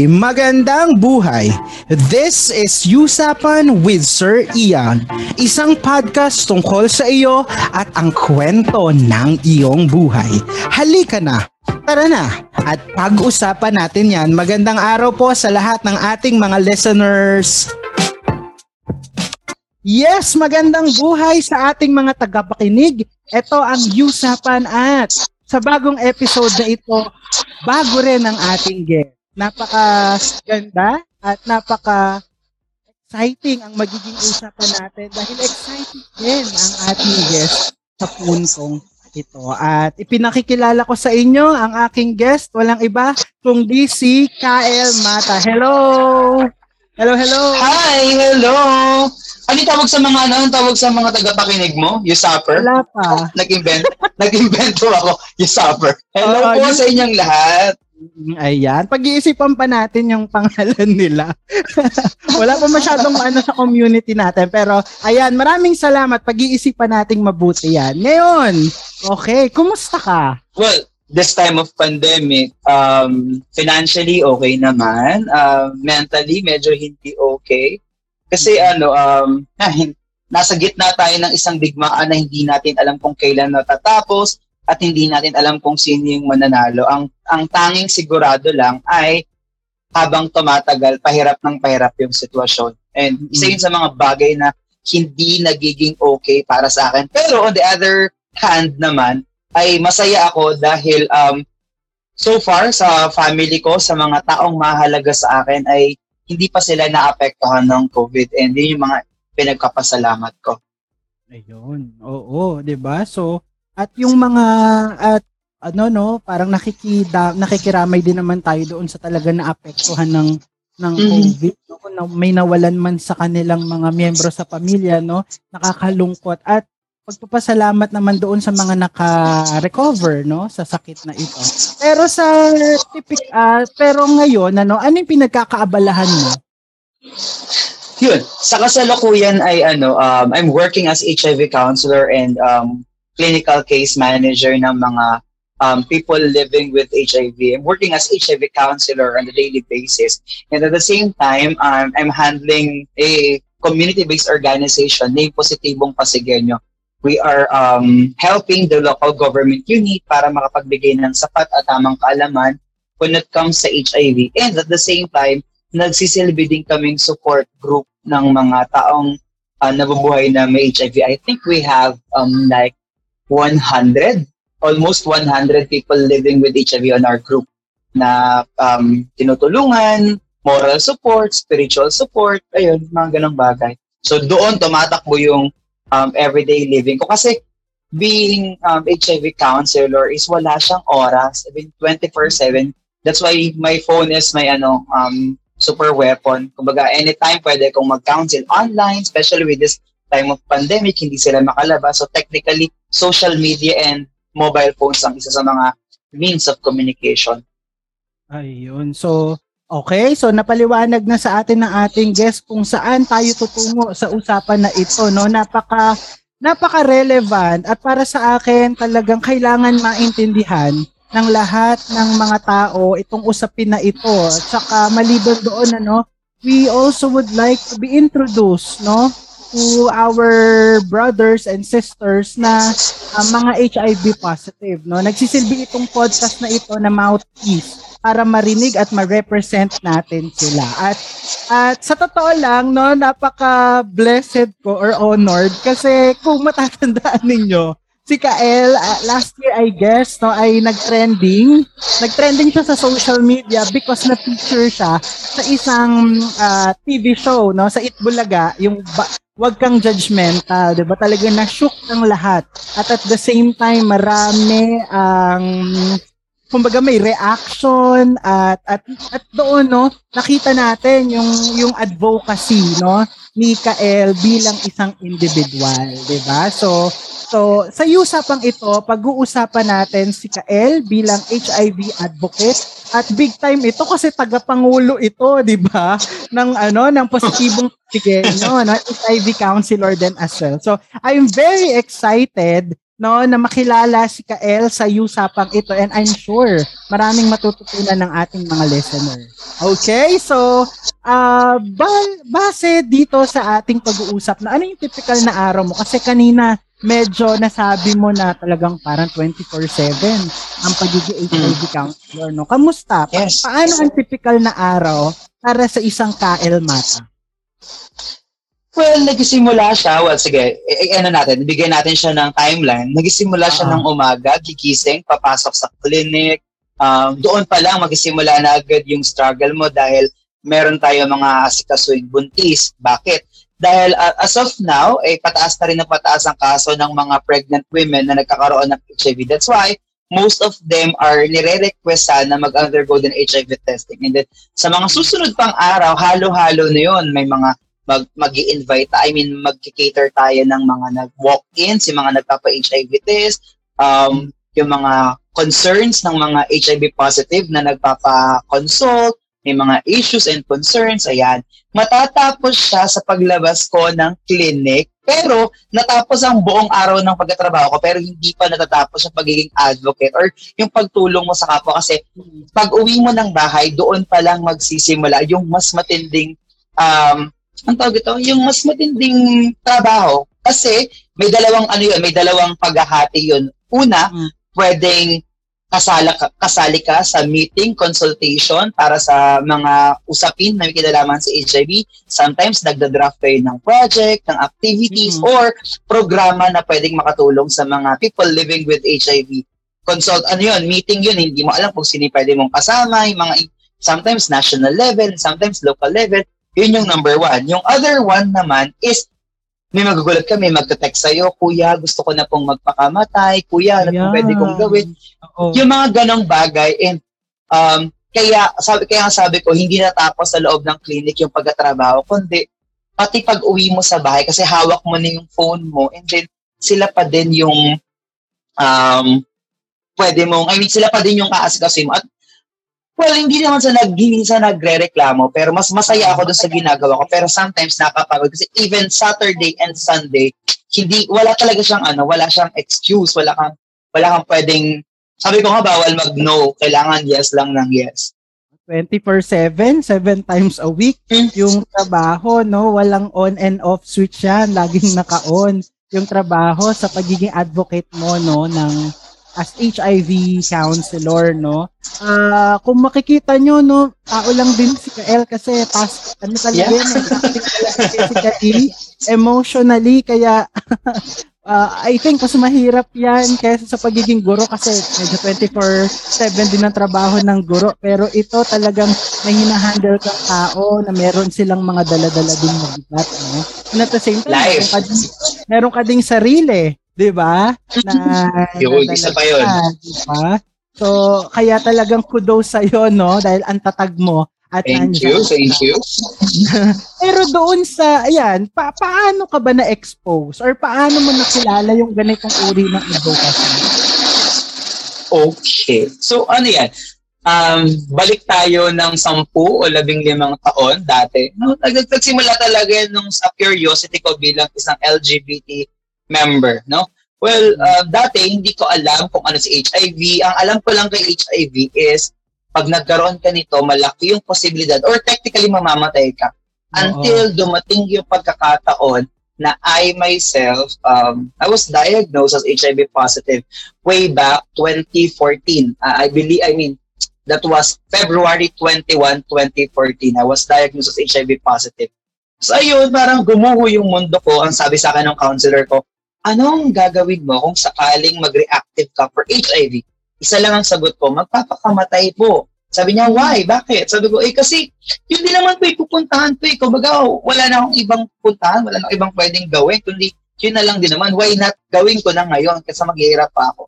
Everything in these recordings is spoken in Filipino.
Okay, magandang buhay. This is Usapan with Sir Ian, isang podcast tungkol sa iyo at ang kwento ng iyong buhay. Halika na, tara na, at pag-usapan natin yan. Magandang araw po sa lahat ng ating mga listeners. Yes, magandang buhay sa ating mga tagapakinig. Ito ang Usapan at sa bagong episode na ito, bago rin ang ating guest. Napaka ganda at napaka exciting ang magiging usapan natin dahil exciting din ang ating guest sa puntong ito. At ipinakikilala ko sa inyo ang aking guest, walang iba kundi si Kael Mata. Hello! Hello, hello! Hi! Hello! Ano tawag sa mga ano? Ang tawag sa mga tagapakinig mo? Usurper? Wala pa. Nag-invent? Nag-invento ako. Usurper. Hello Oo, po yun- sa inyong lahat. Ayan. Pag-iisipan pa natin yung pangalan nila. Wala pa masyadong ano sa community natin. Pero, ayan, maraming salamat. Pag-iisipan nating mabuti yan. Ngayon, okay, kumusta ka? Well, this time of pandemic, um, financially okay naman. Um, mentally, medyo hindi okay. Kasi ano, um, nasa gitna tayo ng isang digmaan na hindi natin alam kung kailan natatapos at hindi natin alam kung sino yung mananalo. Ang ang tanging sigurado lang ay habang tumatagal, pahirap ng pahirap yung sitwasyon. And isa yun sa mga bagay na hindi nagiging okay para sa akin. Pero on the other hand naman, ay masaya ako dahil um, so far sa family ko, sa mga taong mahalaga sa akin ay hindi pa sila naapektuhan ng COVID and yun yung mga pinagkapasalamat ko. Ayun. Oo, 'di ba? So, at yung mga at ano no, parang nakikida nakikiramay din naman tayo doon sa talaga na apektuhan ng ng Mhm. COVID. No? Kung na, may nawalan man sa kanilang mga miyembro sa pamilya, no? Nakakalungkot at pagpapasalamat naman doon sa mga naka-recover, no? Sa sakit na ito. Pero sa tipik, ah, pero ngayon, ano, ano yung pinagkakaabalahan mo? Yun, sa kasalukuyan ay ano, um, I'm working as HIV counselor and um, clinical case manager ng mga um, people living with HIV. I'm working as HIV counselor on a daily basis. And at the same time, um, I'm handling a community-based organization named Positibong Pasigenyo. We are um, helping the local government unit para makapagbigay ng sapat at tamang kaalaman when it comes sa HIV. And at the same time, nagsisilbi din kaming support group ng mga taong uh, nabubuhay na may HIV. I think we have um, like 100, almost 100 people living with HIV on our group na um, tinutulungan, moral support, spiritual support, ayun, mga ganong bagay. So doon tumatakbo yung um, everyday living ko kasi being um, HIV counselor is wala siyang oras, I mean 24/7. That's why my phone is my ano um super weapon. Kumbaga anytime pwede kong mag-counsel online, especially with this time of pandemic, hindi sila makalabas. So technically, social media and mobile phones ang isa sa mga means of communication. Ayun. So, okay. So, napaliwanag na sa atin ng ating guest kung saan tayo tutungo sa usapan na ito. No? Napaka, napaka-relevant at para sa akin talagang kailangan maintindihan ng lahat ng mga tao itong usapin na ito. At saka maliban doon, ano, we also would like to be introduced, no? To our brothers and sisters na uh, mga HIV positive no? Nagsisilbi itong podcast na ito na mouthpiece para marinig at ma-represent natin sila. At at sa totoo lang no napaka blessed ko or honored kasi kung matatandaan ninyo si Kael uh, last year I guess no ay nag-trending nag-trending siya sa social media because na-feature siya sa isang uh, TV show no sa Itbulaga yung ba- wag kang judgmental, 'di ba? Talaga na shook ng lahat. At at the same time, marami ang kumbaga may reaction at at at doon no nakita natin yung yung advocacy no ni Kael bilang isang individual, 'di ba? So so sa usapang ito, pag-uusapan natin si Kael bilang HIV advocate at big time ito kasi tagapangulo ito, 'di ba? ng ano ng positibong sige no, no HIV counselor din as well. So I'm very excited no na makilala si Kael sa usapang ito and I'm sure maraming matututunan ng ating mga listener. Okay, so uh, ba- base dito sa ating pag-uusap na ano yung typical na araw mo kasi kanina medyo nasabi mo na talagang parang 24/7 ang pagiging HIV counselor no. Kamusta? Pa- Yes. Paano ang typical na araw para sa isang Kael Mata? Well, nagsimula siya, well, sige, eh, eh, ano natin, bigyan natin siya ng timeline. Nagsimula siya Ah. ng umaga, gigising, papasok sa clinic. Um, doon pa lang, magsimula na agad yung struggle mo dahil meron tayo mga asikasuing buntis. Bakit? Dahil uh, as of now, eh, pataas na rin na pataas ang kaso ng mga pregnant women na nagkakaroon ng HIV. That's why most of them are nire-request na mag-undergo din HIV testing. And then, sa mga susunod pang araw, halo-halo na yun. May mga mag mag invite I mean magki-cater tayo ng mga nag-walk-ins, yung mga nagpapa-HIV test, um, yung mga concerns ng mga HIV positive na nagpapa-consult, may mga issues and concerns, ayan. Matatapos siya sa paglabas ko ng clinic, pero natapos ang buong araw ng pagtatrabaho ko, pero hindi pa natatapos yung pagiging advocate or yung pagtulong mo sa kapwa kasi pag uwi mo ng bahay, doon pa lang magsisimula yung mas matinding um, ang tawag ito, yung mas matinding trabaho. Kasi may dalawang ano yun, may dalawang paghahati yun. Una, Mm. pwedeng kasala ka, kasali ka sa meeting, consultation para sa mga usapin na may kinalaman sa HIV. Sometimes nagda-draft kayo ng project, ng activities, Mhm. or programa na pwedeng makatulong sa mga people living with HIV. Consult, ano yun, meeting yun, hindi mo alam kung sino pwede mong kasama, yung mga sometimes national level, sometimes local level. Yun yung number one. Yung other one naman is may magugulat ka, may magte-text sa'yo, kuya, gusto ko na pong magpakamatay, kuya, ano pong pwede kong gawin? Oo. Yung mga ganong bagay and um, kaya sabi kaya sabi ko hindi natapos sa loob ng clinic yung pagtatrabaho kundi pati pag uwi mo sa bahay kasi hawak mo na yung phone mo and then sila pa din yung um pwede mong I mean sila pa din yung kaasikasin mo at well hindi naman sa nag sa nagrereklamo pero mas masaya ako dun sa ginagawa ko. Pero sometimes nakakapagod kasi even Saturday and Sunday hindi wala talaga siyang ano wala siyang excuse. Wala kang wala kang pwedeng sabi ko nga bawal mag no kailangan yes lang ng yes. 24/7, 7 times a week yung trabaho, no? Walang on and off switch yan, laging naka-on yung trabaho sa pagiging advocate mo, no, ng as HIV counselor, no? Ah, kung makikita nyo, no, tao lang din si Kael kasi pas, ano talaga Yeah. yan, eh, talaga physically, emotionally, kaya ah, I think mas mahirap yan kaysa sa pagiging guro kasi medyo 24-7 din ang trabaho ng guro. Pero ito talagang may hinahandle kang tao na meron silang mga dala-dala din na bigat. No? And at the same time, Life. meron ka, din, meron ka ding sarili. Di ba? Na, Yun, na isa pa yun. ka, Di ba? So, kaya talagang kudos sa'yo, no? Dahil ang tatag mo at thank nandyan you thank you Pero doon sa, ayan, pa paano ka ba na-expose or paano mo nakilala yung ganitong uri ng advocacy? Okay. So, ano yan? Um, balik tayo ng sampu o labing limang taon dati. No, nag- nagsimula talaga nung sa curiosity ko bilang isang LGBT member, no? Well, uh, dati hindi ko alam kung ano si HIV. Ang alam ko lang kay HIV is pag nagkaroon ka nito, malaki yung posibilidad or technically mamamatay ka. Until dumating yung pagkakataon na I myself, um, I was diagnosed as HIV positive way back 2014. Uh, I believe, I mean, that was February 21, 2014. I was diagnosed as HIV positive. So ayun, parang gumuho yung mundo ko. Ang sabi sa akin ng counselor ko, anong gagawin mo kung sakaling mag-reactive ka for HIV? Isa lang ang sagot ko, magpapakamatay po. Sabi niya, why? Bakit? Sabi ko, eh kasi yun din naman po pupuntahan po eh. Kumbaga, wala na akong ibang puntahan, wala na akong ibang pwedeng gawin, kundi yun na lang din naman. Why not gawin ko na ngayon kasi maghihirap pa ako.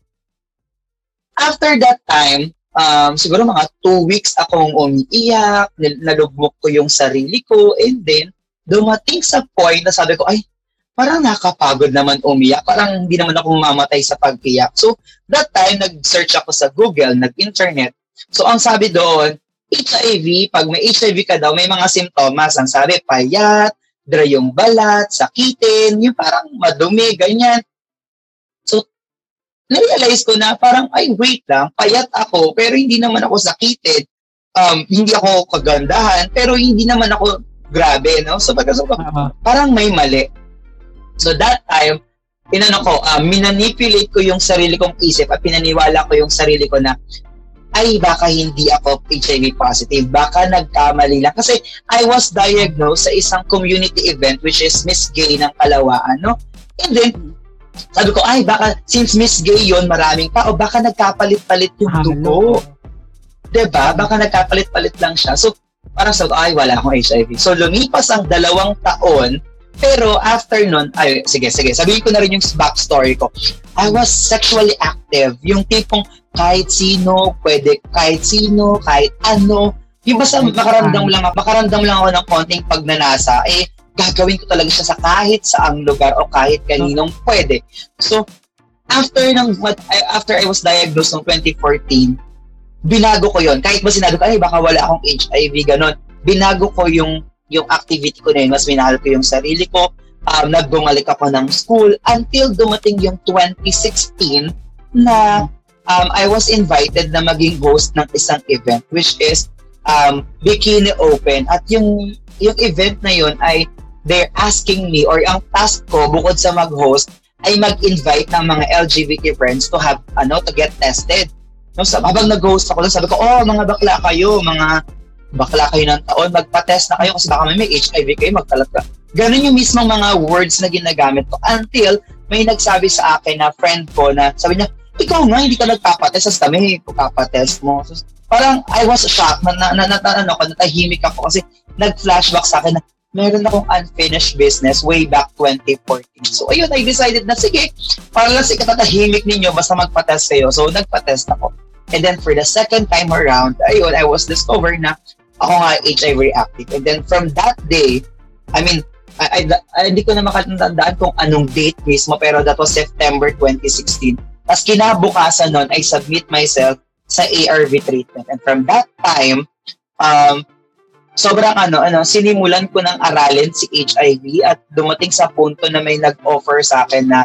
After that time, um, siguro mga two weeks akong umiiyak, nalugmok ko yung sarili ko, and then, dumating sa point na sabi ko, ay, parang nakapagod naman umiyak, parang hindi naman ako mamatay sa pag-iyak. So, that time, nag-search ako sa Google, nag-internet. So, ang sabi doon, HIV, pag may HIV ka daw, may mga simptomas. Ang sabi, payat, dry yung balat, sakitin, yung parang madumi, ganyan. So, narealize ko na parang, ay, wait lang, payat ako, pero hindi naman ako sakitin. Um, hindi ako kagandahan, pero hindi naman ako grabe, no? So, pagka, so, Oo. parang may mali. So, that time, inano ko, uh, minanipulate ko yung sarili kong isip at pinaniwala ko yung sarili ko na ay baka hindi ako HIV positive, baka nagkamali lang. Kasi I was diagnosed sa isang community event which is Miss Gay ng Kalawaan, no? And then, sabi ko, ay baka since Miss Gay yon maraming tao, baka nagkapalit-palit yung dugo. Halo. 'di ba? Baka nagkapalit-palit lang siya. So, parang ko, ay, wala akong HIV. So, lumipas ang dalawang taon, pero after nun, ay, sige, sige, sabihin ko na rin yung backstory ko. I was sexually active. Yung tipong kahit sino, pwede kahit sino, kahit ano. Yung basta makaramdam lang, makaramdam lang ako ng konting pagnanasa, eh, gagawin ko talaga siya sa kahit saang lugar o kahit kaninong pwede. So, after ng what after I was diagnosed noong 2014, binago ko yon kahit ba sinabi ko ay baka wala akong HIV ganon binago ko yung yung activity ko na yun mas minahal ko yung sarili ko. Um, nagbumalik ako ng school until dumating yung 2016 na um, I was invited na maging host ng isang event which is um, Bikini Open. At yung yung event na yun ay they're asking me or ang task ko bukod sa mag-host ay mag-invite ng mga LGBT friends to have ano to get tested. No, sa, habang nag-host ako sabi ko, oh, mga bakla kayo, mga bakla kayo ng taon, magpa-test na kayo kasi baka may, HIV kayo, magkalat ka. Ganun yung mismong mga words na ginagamit ko until may nagsabi sa akin na friend ko na sabi niya, ikaw nga, hindi ka nagpapatest, sa kami, papatest mo. So, parang I was shocked na, na, na, na, ano, ko, natahimik ako kasi nag-flashback sa akin na meron akong unfinished business way back 2014. So, ayun, I decided na, sige, para lang sa katatahimik ninyo, basta magpa-test kayo. So, nagpa-test ako. And then, for the second time around, ayun, I was discovered na ako nga HIV reactive. And then, from that day, I mean, I, I, I, hindi ko na makatandaan kung anong date mismo, pero that was September 2016. Tapos kinabukasan nun, I submit myself sa ARV treatment. And from that time, um, sobrang ano, ano, sinimulan ko ng aralin si HIV at dumating sa punto na may nag-offer sa akin na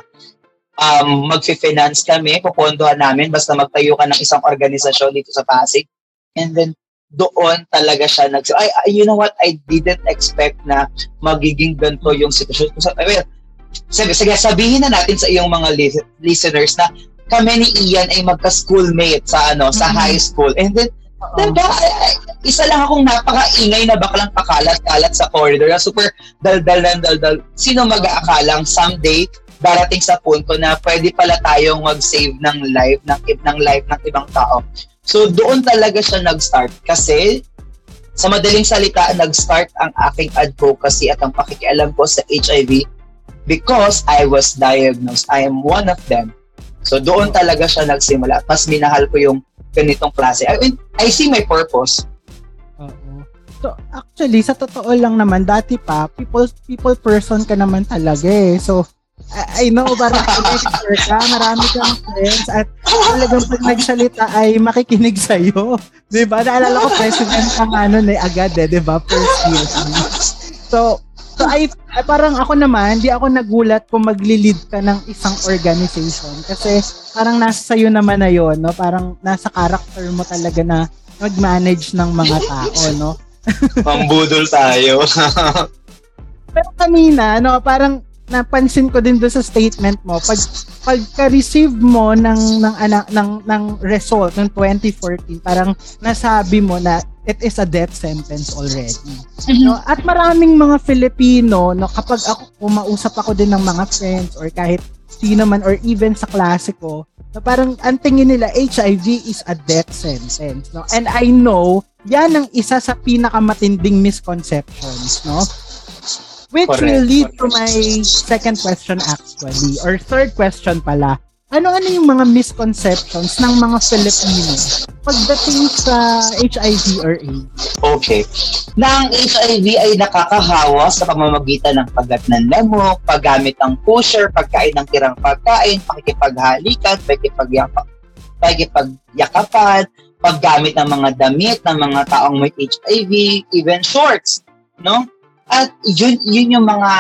um, mag-finance kami, pupondohan namin, basta magtayo ka ng isang organisasyon dito sa Pasig. And then, doon talaga siya nag ay, ay, you know what, I didn't expect na magiging ganito yung sitwasyon. So, well, sige, sige, sabihin na natin sa iyong mga li- listeners na kami ni Ian ay magka-schoolmate sa ano sa Mhm. high school. And then, Diba? Isa lang akong napaka-ingay na baklang pakalat-kalat sa corridor. Na super daldal ng daldal. Sino mag-aakalang someday darating sa punto na pwede pala tayong mag-save ng life ng, ng life ng ibang tao. So doon talaga siya nag-start kasi sa madaling salita, nag-start ang aking advocacy at ang pakikialam ko sa HIV because I was diagnosed. I am one of them. So doon talaga siya nagsimula. Mas minahal ko yung ganitong klase. I mean, I see my purpose. Oo. So, actually, sa totoo lang naman, dati pa, people, people person ka naman talaga eh. So, I, I know, parang connector ka, marami kang friends, at talagang pag nagsalita ay makikinig sa'yo. Di ba? Naalala ko, president ka nga nun eh, agad eh, di ba? First year. So, so I, ay, parang ako naman, di ako nagulat kung magli-lead ka ng isang organization. Kasi parang nasa sa'yo naman na yon no? Parang nasa character mo talaga na mag-manage ng mga tao, no? Mambudol tayo. Pero kanina, no, parang napansin ko din doon sa statement mo, pag pagka-receive mo ng ng anak ng ng result ng 2014, parang nasabi mo na it is a death sentence already. No? At maraming mga Filipino, no, kapag ako kumausap ako din ng mga friends or kahit sino man or even sa klase ko, na parang ang tingin nila HIV is a death sentence, no? And I know yan ang isa sa pinakamatinding misconceptions, no? Which Correct, will lead to correct. my second question actually, or third question pala. Ano-ano yung mga misconceptions ng mga Filipino pagdating sa HIV or AIDS? Okay. Na ang HIV ay nakakahawa sa pamamagitan ng paggat ng lamok, paggamit ng pusher, pagkain ng tirang pagkain, pakikipaghalikan, pakikipagyapak, pakikipagyakapan, paggamit ng mga damit ng mga taong may HIV, even shorts, no? At yun, yun yung mga,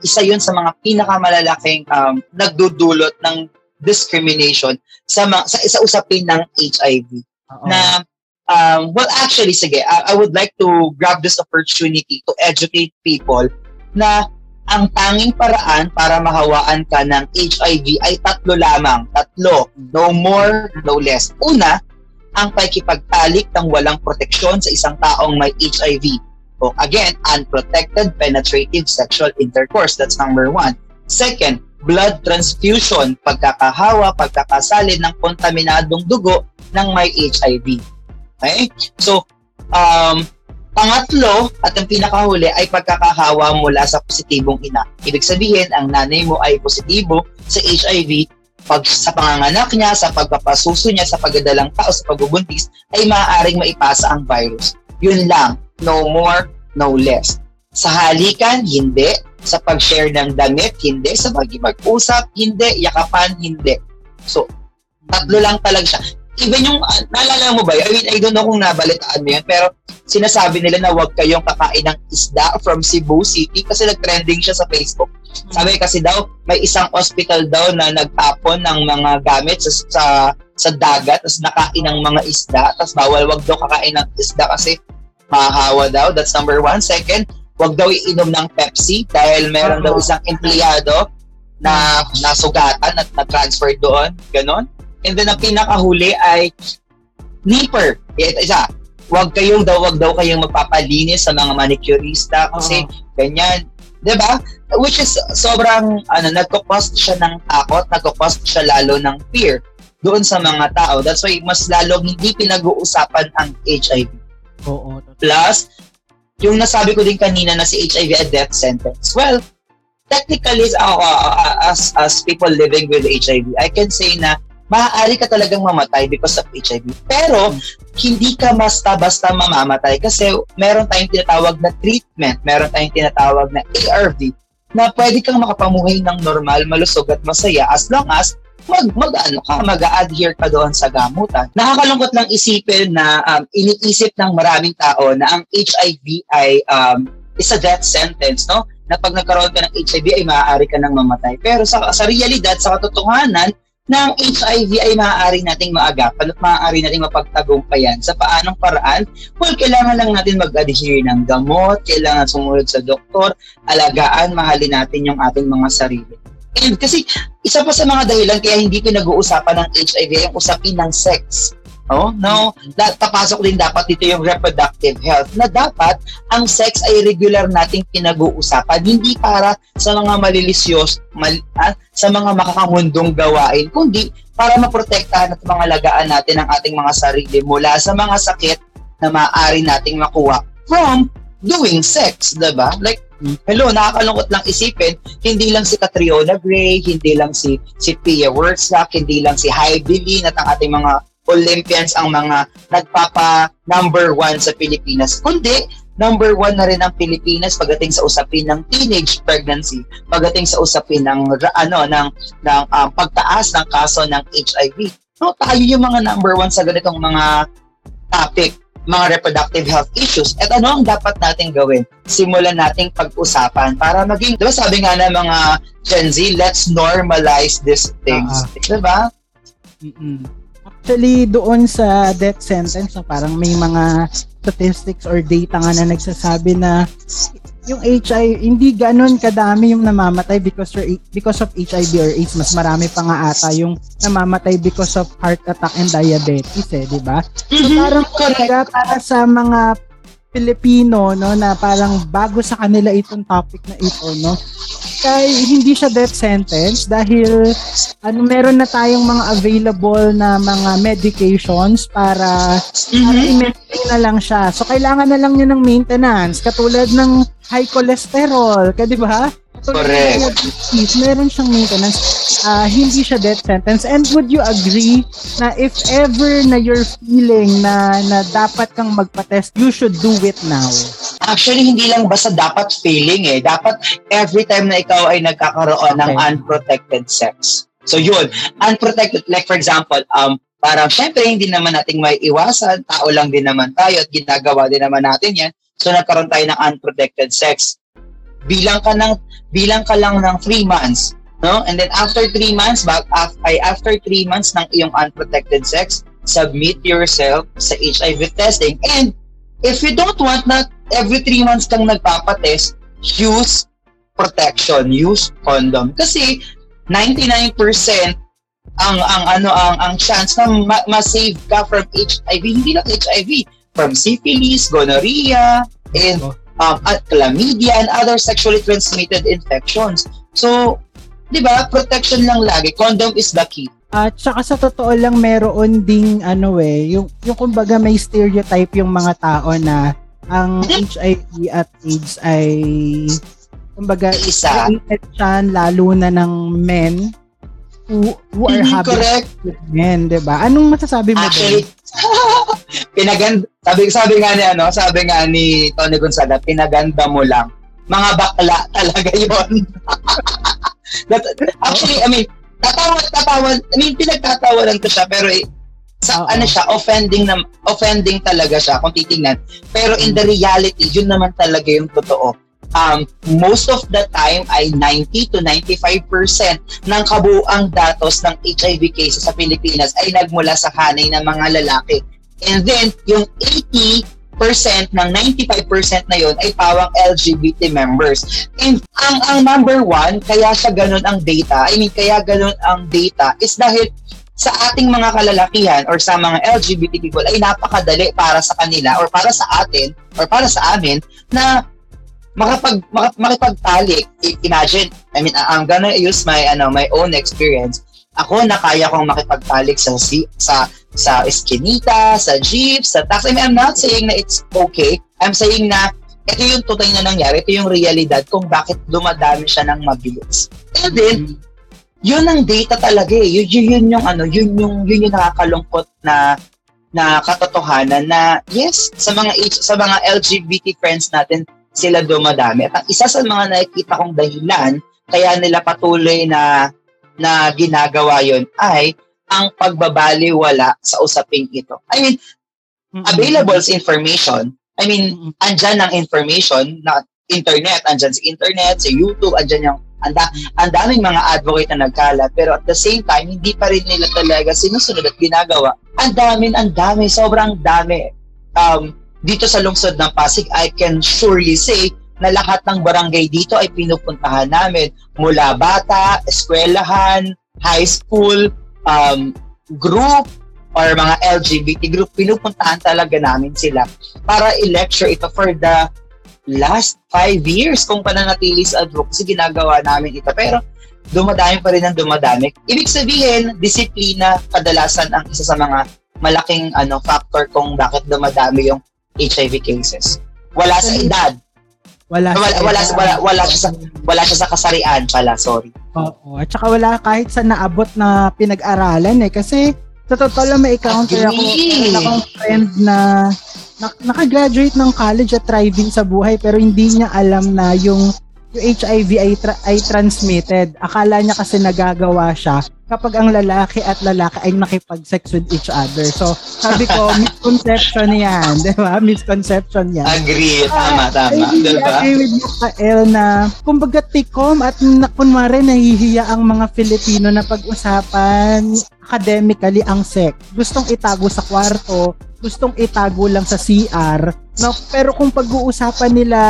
isa yun sa mga pinakamalalaking um, nagdudulot ng discrimination sa, ma- sa, sa usapin ng HIV Oo. na um, well actually sige I, I would like to grab this opportunity to educate people na ang tanging paraan para mahawaan ka ng HIV ay tatlo lamang tatlo no more no less. Una ang pakikipagtalik ng walang proteksyon sa isang taong may HIV o again unprotected penetrative sexual intercourse that's number one second blood transfusion pagkakahawa pagkakasalin ng kontaminadong dugo ng may HIV Okay? So, um, pangatlo at ang pinakahuli ay pagkakahawa mula sa positibong ina. Ibig sabihin, ang nanay mo ay positibo sa HIV pag sa panganganak niya, sa pagpapasuso niya, sa pagdadalang tao, sa pagbubuntis, ay maaaring maipasa ang virus. Yun lang. No more, no less. Sa halikan, hindi. Sa pag-share ng damit, hindi. Sa pag-usap, hindi. Yakapan, hindi. So, tatlo lang talaga siya even yung, uh, naalala mo ba, I mean, I don't know kung nabalitaan mo yan, pero sinasabi nila na huwag kayong kakain ng isda from Cebu City kasi nag-trending siya sa Facebook. Sabi kasi daw, may isang hospital daw na nagtapon ng mga gamit sa, sa, sa dagat, tapos nakain ng mga isda, tapos bawal wag daw kakain ng isda kasi mahahawa daw. That's number one. Second, wag daw iinom ng Pepsi dahil meron daw isang empleyado na nasugatan at na-transfer doon. Ganon. And then ang pinakahuli ay nipper. Ito isa. Huwag kayong daw, wag daw kayong magpapalinis sa mga manicurista kasi ganyan. 'Di ba? Which is sobrang ano nagko-cost siya ng takot, nagko-cost siya lalo ng fear doon sa mga tao. That's why mas lalo hindi pinag-uusapan ang HIV. Oo. Plus, yung nasabi ko din kanina na si HIV a death sentence. Well, technically uh, uh, as as people living with HIV, I can say na maaari ka talagang mamatay because of HIV. Pero, hindi ka basta-basta mamamatay kasi meron tayong tinatawag na treatment, meron tayong tinatawag na ARV na pwede kang makapamuhay ng normal, malusog at masaya as long as mag, mag ano ka, mag-adhere ka doon sa gamutan. Nakakalungkot lang isipin na um, iniisip ng maraming tao na ang HIV ay um, is a death sentence, no? Na pag nagkaroon ka ng HIV ay maaari ka nang mamatay. Pero sa, sa realidad, sa katotohanan, na ang HIV ay maaari nating maagapan at maaari nating mapagtagumpayan sa paanong paraan? Well, kailangan lang natin mag-adhere ng gamot, kailangan sumunod sa doktor, alagaan, mahalin natin yung ating mga sarili. And kasi isa pa sa mga dahilan kaya hindi pinag-uusapan ng HIV yung usapin ng sex. Oh, no, papasok din dapat dito yung reproductive health na dapat ang sex ay regular nating pinag-uusapan hindi para sa mga malilisyos mal, ah, sa mga makakamundong gawain kundi para maprotektahan at mga lagaan natin ang ating mga sarili mula sa mga sakit na maaari nating makuha from doing sex, ba? Like Hello, nakakalungkot lang isipin, hindi lang si Catriona Gray, hindi lang si si Pia Wurtzak, hindi lang si Heidi at ang ating mga Olympians ang mga nagpapa number one sa Pilipinas, kundi number one na rin ang Pilipinas pagdating sa usapin ng teenage pregnancy, pagdating sa usapin ng ano ng ng um, pagtaas ng kaso ng HIV. No, tayo yung mga number one sa ganitong mga topic, mga reproductive health issues. At ano ang dapat nating gawin? Simulan nating pag-usapan para maging, di ba sabi nga ng mga Gen Z, let's normalize these things. Ah. Di ba? Mm-mm. Actually, doon sa death sentence, parang may mga statistics or data nga na nagsasabi na yung HIV, hindi ganun kadami yung namamatay because, or, because of HIV or AIDS. Mas marami pa nga ata yung namamatay because of heart attack and diabetes eh, di ba? So parang talaga para sa mga Pilipino no na parang bago sa kanila itong topic na ito no kay hindi siya death sentence dahil ano meron na tayong mga available na mga medications para para i-maintain na lang siya. So kailangan na lang niya ng maintenance katulad ng high cholesterol, ka di ba? Correct. diabetes, meron siyang maintenance. Ah, hindi siya death sentence. And would you agree na if ever na you're feeling na na dapat kang magpa-test, you should do it now? Actually, hindi lang basta dapat feeling eh. Dapat every time na ikaw ay nagkakaroon ng Okay. unprotected sex. So yun, unprotected, like for example, um, parang syempre hindi naman nating may iwasan, tao lang din naman tayo at ginagawa din naman natin yan. So nagkaroon tayo ng unprotected sex. Bilang ka ng bilang ka lang ng 3 months No? And then after three months, back af- ay after three months ng iyong unprotected sex, submit yourself sa HIV testing. And if you don't want na every three months kang nagpapatest, use protection, use condom. Kasi 99% ang ang ano ang ang chance na ma- ma-save ka from HIV, hindi lang HIV, from syphilis, gonorrhea, and um, at chlamydia and other sexually transmitted infections. So, 'di ba? Protection lang lagi. Condom is the key. At saka sa totoo lang meron ding ano eh, yung, yung kumbaga may stereotype yung mga tao na ang HIV at AIDS ay kumbaga Isa. siya lalo na ng men who, who are Mhm, having correct. with men, 'di ba? Anong masasabi mo Actually, pinaganda, sabi, sabi nga ni, ano, sabi nga ni Tony Gonzaga, pinaganda mo lang. Mga bakla talaga yon. That- actually, I mean, tatawa, tatawa, I mean, pinagtatawa lang to siya, pero eh, sa, Oo. ano siya, offending na, offending talaga siya kung titingnan. Pero in the reality, yun naman talaga yung totoo. Um, most of the time ay 90 to 95% ng kabuang datos ng HIV cases sa Pilipinas ay nagmula sa hanay ng mga lalaki. And then, yung 80% ng 95% na yon ay pawang LGBT members. And ang, ang number one, kaya siya ganun ang data, I mean, kaya ganun ang data is dahil sa ating mga kalalakihan or sa mga LGBT people ay napakadali para sa kanila or para sa atin or para sa amin na makapag mak- makipagtalik. Imagine, I mean, I'm gonna use my ano my own experience. Ako na kaya kong makipagtalik sa sa sa eskinita, sa jeep, sa taxi. I mean, I'm not saying na it's okay. I'm saying na ito yung tutay na nangyari, ito yung realidad kung bakit dumadami siya ng mabilis. And then, yun ang data talaga eh. Yun, yun, yun yung ano, yun yung yun yung nakakalungkot na na katotohanan na yes, sa mga sa mga LGBT friends natin sila dumadami. At ang isa sa mga nakikita kong dahilan kaya nila patuloy na na ginagawa yon ay ang pagbabaliwala sa usaping ito. I mean, available sa information. I mean, Mm-mm. andyan ang information na internet, andyan sa internet, sa YouTube, andyan yung anda, ang daming mga advocate na nagkalat pero at the same time hindi pa rin nila talaga sinusunod at ginagawa. Ang dami, ang dami, sobrang dami. Um, dito sa lungsod ng Pasig, I can surely say na lahat ng barangay dito ay pinupuntahan namin mula bata, eskwelahan, high school, um, group, or mga LGBT group, pinupuntahan talaga namin sila para i-lecture ito for the last five years kung pananatili sa advocacy, ginagawa namin ito. Pero dumadami pa rin ang dumadami. Ibig sabihin, disiplina kadalasan ang isa sa mga malaking ano factor kung bakit dumadami yung HIV cases. Wala sa edad. Wala, Wala, wala, wala, wala, siya sa, wala siya sa kasarian pala, sorry. Oo. At saka wala kahit sa naabot na pinag-aralan eh. Kasi sa totoo lang may encounter ako. Akong friend na nak- nakagraduate ng college at thriving sa buhay pero hindi niya alam na yung yung HIV ay, tra- ay transmitted. Akala niya kasi nagagawa siya kapag ang lalaki at lalaki ay nakipag-sex with each other. So, sabi ko, misconception yan. Di ba? Misconception yan. Agree, tama, Ah, tama. I Diba? agree with you, Kael, na kumbaga tikom at na, kunwari nahihiya ang mga Filipino na pag-usapan academically ang sex. Gustong itago sa kwarto, gustong itago lang sa CR, no? Pero kung pag-uusapan nila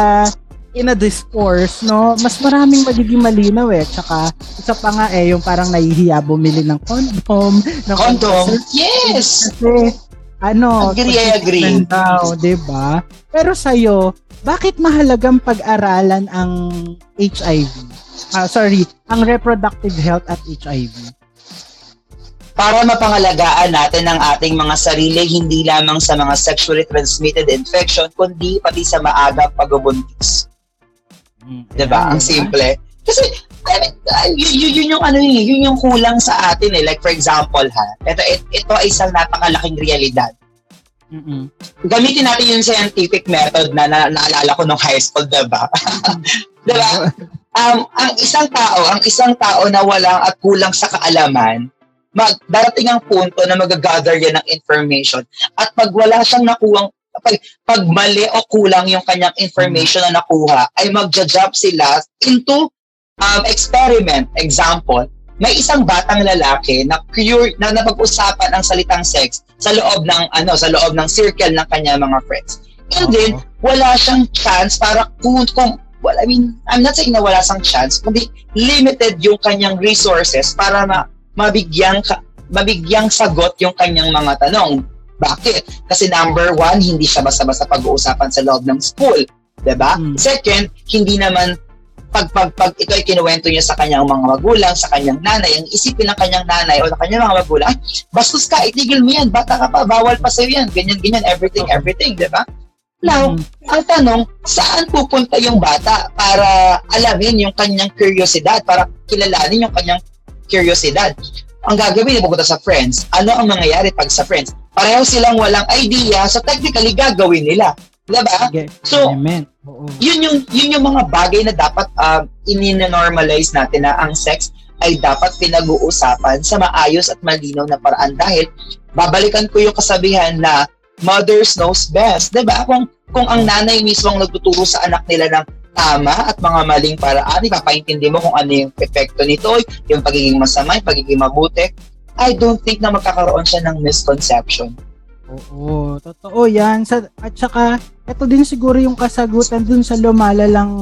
in a discourse, no, mas maraming magiging malinaw eh. Tsaka, isa pa nga eh, yung parang nahihiya bumili ng condom, ng Condom. Yes! kasi ano, Agree, I agree. daw, 'di ba? Pero sa bakit mahalagang pag-aralan ang HIV? Ah, sorry, ang reproductive health at HIV. para mapangalagaan natin ang ating mga sarili hindi lamang sa mga sexually transmitted infection kundi pati sa maagang pagbubuntis. 'Di ba? Ang simple. Kasi I mean, uh, yun yung ano eh, yun yung kulang sa atin eh. Like for example ha, ito it- ito ay isang napakalaking realidad. Mm-mm. Gamitin natin yung scientific method na, na naalala ko nung high school, 'di ba? 'Di ba? um, ang isang tao, ang isang tao na walang at kulang sa kaalaman, mag, darating ang punto na mag-gather yan ng information. At pag wala siyang nakuhang, pag, pag mali o kulang yung kanyang information na nakuha, ay magja-jump sila into um, experiment, example, may isang batang lalaki na cure na napag-usapan ang salitang sex sa loob ng ano sa loob ng circle ng kanya mga friends. And then Oo. wala siyang chance para kung, kung well, I mean, I'm not saying na wala siyang chance, kundi limited yung kanyang resources para ma, mabigyan ka, mabigyang sagot yung kanyang mga tanong. Bakit? Kasi number one, hindi siya basta-basta pag-uusapan sa loob ng school. 'di ba? Mm. Second, hindi naman pag, pag, pag ito ay kinuwento niya sa kanyang mga magulang, sa kanyang nanay, ang isipin ng kanyang nanay o ng kanyang mga magulang, ay, bastos ka, itigil mo yan, bata ka pa, bawal pa sa'yo yan, ganyan, ganyan, everything, Okay. everything, di ba? Now, Mm. ang tanong, saan pupunta yung bata para alamin yung kanyang curiosity, para kilalanin yung kanyang curiosity? Ang gagawin, pupunta sa friends. Ano ang mangyayari pag sa friends? Pareho silang walang idea, so technically gagawin nila. Diba? So. Oo. yun yung yun yung mga bagay na dapat uh, ini-normalize natin na ang sex ay dapat pinag-uusapan sa maayos at malinaw na paraan dahil babalikan ko yung kasabihan na mothers knows best, 'di ba? Kung kung ang nanay mismo ang nagtuturo sa anak nila ng tama at mga maling paraan, ipapaintindi mo kung ano yung epekto nito, yung pagiging masama, yung pagiging mabuti. I don't think na magkakaroon siya ng misconception. Oo, totoo yan. Sa, at saka, ito din siguro yung kasagutan dun sa lumalalang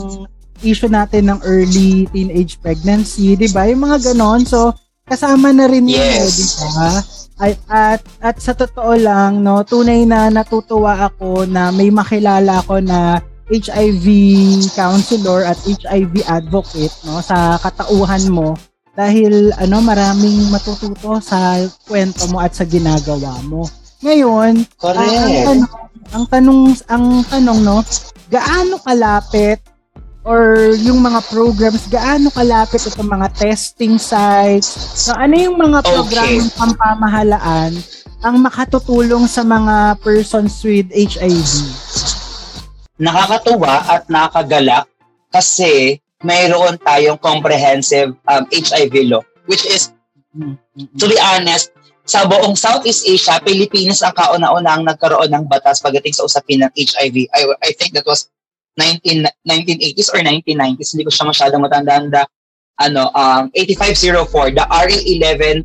issue natin ng early teenage pregnancy, di ba? Yung mga ganon. So, kasama na rin yun, eh, Yes. di ba? At, at, at sa totoo lang, no, tunay na natutuwa ako na may makilala ako na HIV counselor at HIV advocate no sa katauhan mo dahil ano maraming matututo sa kwento mo at sa ginagawa mo. Ngayon, Ah, ang tanong, ang tanong, ang tanong, no, gaano kalapit or yung mga programs, gaano kalapit itong mga testing sites? So, ano yung mga Okay. programang pampamahalaan ang makatutulong sa mga persons with HIV? Nakakatuwa at nakakagalak kasi mayroon tayong comprehensive um, HIV law which is to be honest sa buong Southeast Asia, Pilipinas ang kauna-una ang nagkaroon ng batas pagdating sa usapin ng HIV. I, I think that was 19, 1980s or 1990s. Hindi ko siya masyadong matandaan. The, ano, um, 8504, the RA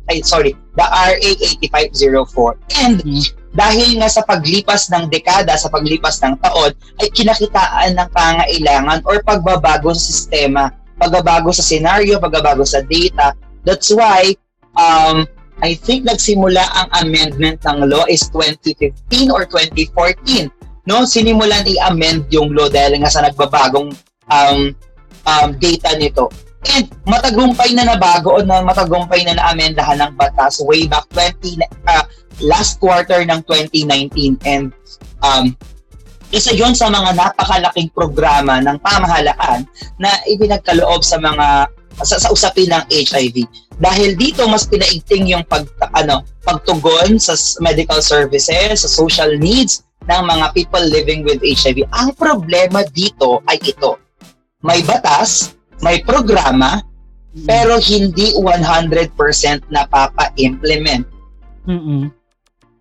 11, ay sorry, the RA 8504. And Mm. Dahil nga sa paglipas ng dekada, sa paglipas ng taon, ay kinakitaan ng pangailangan or pagbabago sa sistema, pagbabago sa scenario, pagbabago sa data. That's why, um, I think nagsimula ang amendment ng law is 2015 or 2014. No, sinimulan i-amend yung law dahil nga sa nagbabagong um, um, data nito. And matagumpay na nabago o na matagumpay na naamendahan ng batas way back 20 uh, last quarter ng 2019 and um, isa yon sa mga napakalaking programa ng pamahalaan na ipinagkaloob sa mga sa, sa usapin ng HIV dahil dito mas pinaigting yung pag ano pagtugon sa medical services sa social needs ng mga people living with HIV ang problema dito ay ito. May batas may programa mm, pero hindi 100% napapa-implement mm,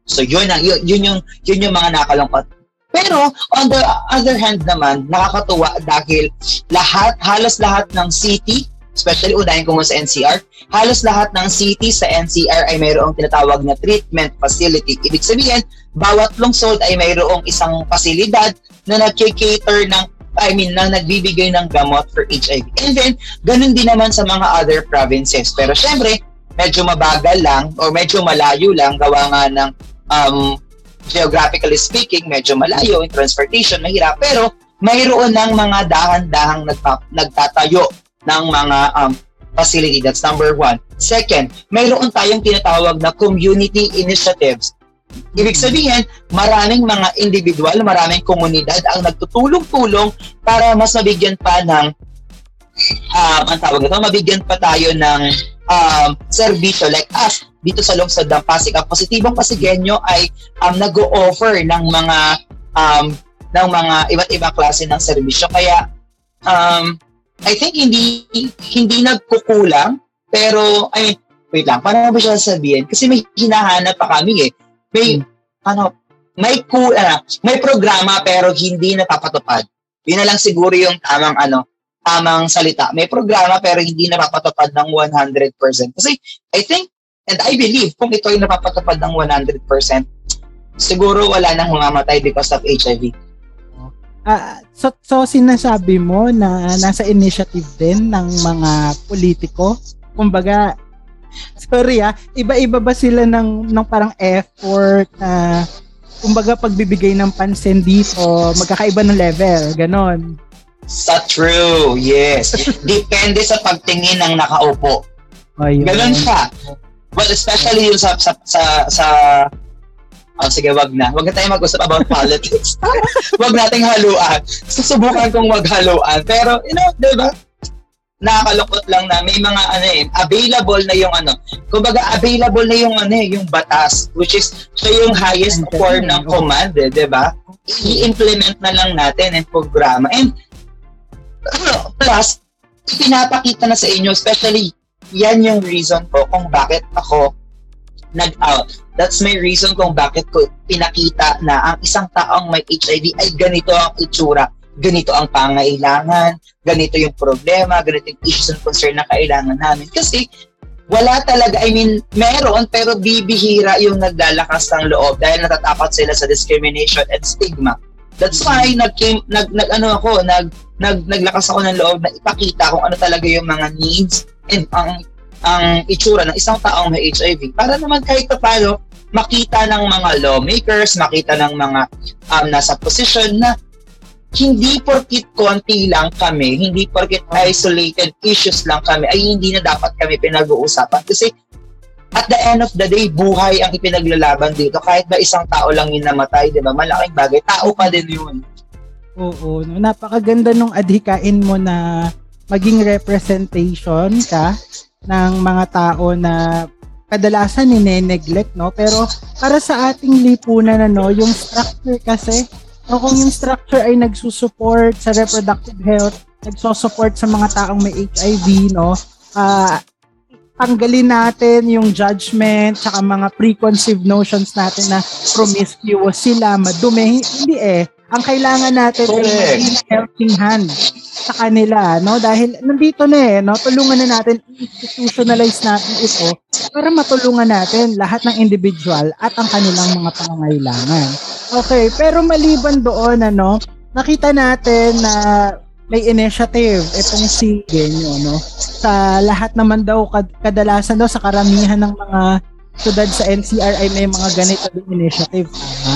So yun ang yun, yun yung yun yung mga nakalungkot. Pero on the other hand naman, nakakatuwa dahil lahat halos lahat ng city, especially unahin ko sa NCR, halos lahat ng city sa NCR ay mayroong tinatawag na treatment facility. Ibig sabihin, bawat lungsod ay mayroong isang pasilidad na nag-cater ng I mean, na nagbibigay ng gamot for HIV. And then, ganun din naman sa mga other provinces. Pero syempre, medyo mabagal lang or medyo malayo lang gawa nga ng um, geographically speaking, medyo malayo yung transportation, mahirap. Pero mayroon ng mga dahan-dahang nagtatayo ng mga um, facility. That's number one. Second, mayroon tayong tinatawag na community initiatives. Ibig sabihin, maraming mga individual, maraming komunidad ang nagtutulong-tulong para mas mabigyan pa ng um, ang tawag ito, mabigyan pa tayo ng um, serbisyo like us dito sa lungsod ng Pasig. Ang positibong Pasigenyo ay um, nag-o-offer ng mga um, ng mga iba't ibang klase ng serbisyo. Kaya um, I think hindi hindi nagkukulang pero I mean, wait lang, paano ba siya sabihin? Kasi may hinahanap pa kami eh. May ano, may ku, ano, may programa pero hindi napapatupad. Yun na lang siguro yung tamang ano tamang salita. May programa pero hindi napapatupad ng 100%. Kasi I think and I believe kung ito ay napapatupad ng 100%, siguro wala nang mamamatay because of HIV. Ah, so, so sinasabi mo na nasa initiative din ng mga politiko? Kumbaga, sorry ah, iba-iba ba sila ng, ng parang effort na kumbaga pagbibigay ng pansin dito, magkakaiba ng level, ganon. Sa true, yes. Depende sa pagtingin ng nakaupo. Ayun. Ganun siya. Well, especially yung sa sa sa, sa Oh, sige, wag na. Wag na tayo mag-usap about politics. wag nating haluan. Susubukan kong maghaluan. Pero, you know, di ba? Nakakalungkot lang na may mga ano eh, available na yung ano. Kumbaga, available na yung ano eh, yung batas, which is siya yung highest form ng command, eh, di ba? I-implement na lang natin ang programa. And ano, plus, pinapakita na sa inyo, especially, yan yung reason ko kung bakit ako nag-out. That's my reason kung bakit ko pinakita na ang isang taong may HIV ay ganito ang itsura, ganito ang pangailangan, ganito yung problema, ganito yung issues and concern na kailangan namin. Kasi wala talaga, I mean, meron pero bibihira yung naglalakas ng loob dahil natatakot sila sa discrimination and stigma. That's why nag, nag, nag ano ako, nag, nag, naglakas ako ng loob na ipakita kung ano talaga yung mga needs and ang ang itsura ng isang taong may HIV para naman kahit paano makita ng mga lawmakers, makita ng mga um, nasa position na hindi porkit konti lang kami, hindi porkit isolated issues lang kami, ay hindi na dapat kami pinag-uusapan. Kasi at the end of the day, buhay ang ipinaglalaban dito. Kahit ba isang tao lang yung namatay, di ba? Malaking bagay. Tao pa din yun. Oo, napakaganda nung adhikain mo na maging representation ka ng mga tao na kadalasan nine-neglect, no? Pero para sa ating lipunan, ano, yung structure kasi, no, kung yung structure ay nagsusupport sa reproductive health, nagsusupport sa mga taong may HIV, no? Ah, tanggalin natin yung judgment tsaka mga preconceived notions natin na promiscuous sila, madumi. Hindi eh. Ang kailangan natin Correct. ay maging helping hand sa kanila, no? Dahil nandito na eh, no? Tulungan na natin, institutionalize natin ito para matulungan natin lahat ng individual at ang kanilang mga pangangailangan. Okay, pero maliban doon, ano, nakita natin na may initiative itong si Genyo, no? Sa lahat naman daw, kad- kadalasan daw sa karamihan ng mga syudad sa NCR ay may mga ganito din initiative, tama?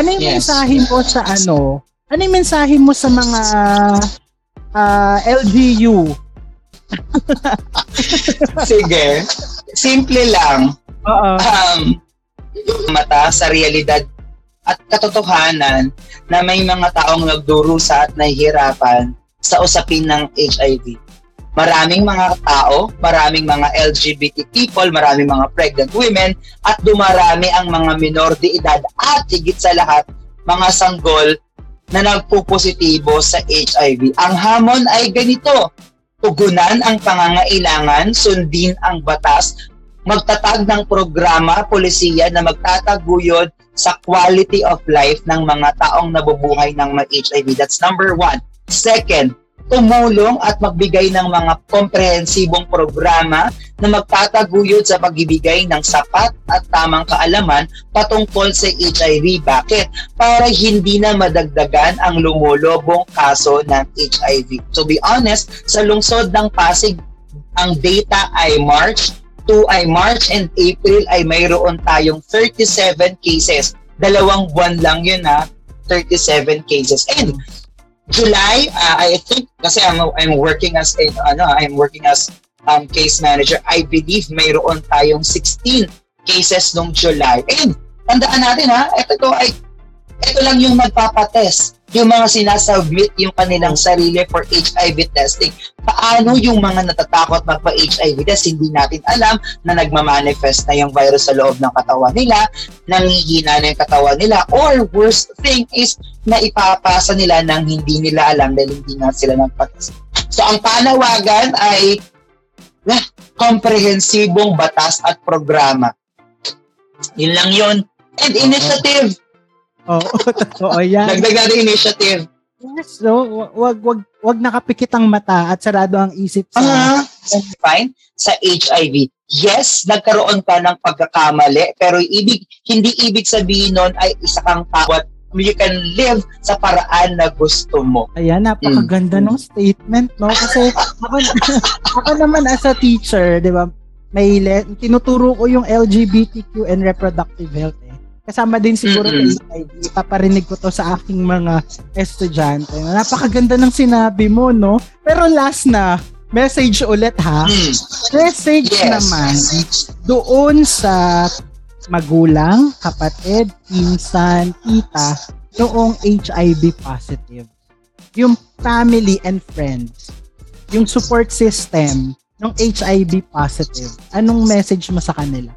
Ano yung Yes. mensahe mo sa ano? Ano yung mensahe mo sa mga ah, LGU? Sige. Simple lang. Oo. um, mata sa realidad at katotohanan na may mga taong nagdurusa at nahihirapan sa usapin ng HIV. Maraming mga tao, maraming mga LGBT people, maraming mga pregnant women, at dumarami ang mga minor de edad at higit sa lahat, mga sanggol na nagpupositibo sa HIV. Ang hamon ay ganito, tugunan ang pangangailangan, sundin ang batas, magtatag ng programa, polisiya na magtataguyod sa quality of life ng mga taong nabubuhay ng HIV. That's number one. Second, tumulong at magbigay ng mga komprehensibong programa na magtataguyod sa pagbibigay ng sapat at tamang kaalaman patungkol sa HIV. Bakit? Para hindi na madagdagan ang lumulobong kaso ng HIV. To be honest, sa lungsod ng Pasig, ang data ay March 2 ay March and April ay mayroon tayong 37 cases. Dalawang buwan lang yun ha, 37 cases. And July, uh, I think kasi I'm, I'm working as a, ano, I'm working as um, case manager. I believe mayroon tayong 16 cases nung July. And tandaan natin ha, ito to ay ito lang yung magpapatest. Yung mga sinasubmit yung kanilang sarili for HIV testing. Paano yung mga natatakot magpa-HIV test, hindi natin alam na nagmamanifest na yung virus sa loob ng katawan nila, nangihina na yung katawan nila, or worst thing is na ipapasa nila nang hindi nila alam dahil hindi nga sila nagpa-test. So ang panawagan ay lah, komprehensibong batas at programa. Yun lang yun. And initiative. Oo, totoo yan. Dagdag natin initiative. Yes, so wa- wag wag wag nakapikit ang mata at sarado ang isip sa Ah, fine. Sa HIV, yes, nagkaroon ka ng pagkakamali, pero ibig, hindi ibig sabihin nun ay isa kang tao at you can live sa paraan na gusto mo. Ayan, napakaganda ng statement, no? Kasi ako, ako naman as a teacher, di ba, may le- tinuturo ko yung LGBTQ and reproductive health eh. Kasama din siguro HIV. Ipaparinig ko to sa aking mga estudyante. Napakaganda ng sinabi mo, no? Pero last na, message ulit ha. Hmm. Message Yes. naman doon sa magulang, kapatid, pinsan, tita, noong HIV positive. Yung family and friends, yung support system ng HIV positive. Anong message mo sa kanila?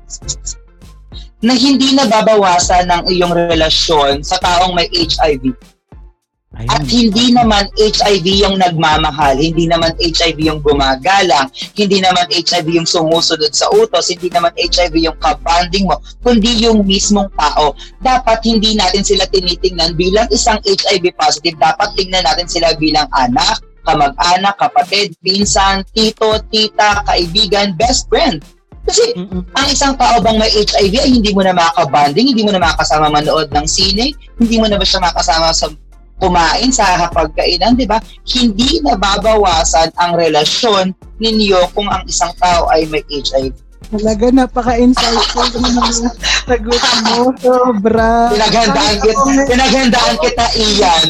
Na hindi nababawasan ng iyong relasyon sa taong may HIV. At hindi naman HIV yung nagmamahal, hindi naman HIV yung gumagalang, hindi naman HIV yung sumusunod sa utos, hindi naman HIV yung kabanding mo, kundi yung mismong tao. Dapat hindi natin sila tinitingnan bilang isang HIV positive, dapat tingnan natin sila bilang anak, kamag-anak, kapatid, pinsan, tito, tita, kaibigan, best friend. Kasi Mm-mm. ang isang tao bang may HIV ay hindi mo na makakabanding, hindi mo na makakasama manood ng sine, hindi mo na ba siya makakasama sa kumain sa hapagkainan, di ba? Hindi nababawasan ang relasyon ninyo kung ang isang tao ay may HIV. Talaga napaka-insightful ng mga sagot mo. Sobra. Pinaghandaan nga- pinaghandaan kita iyan.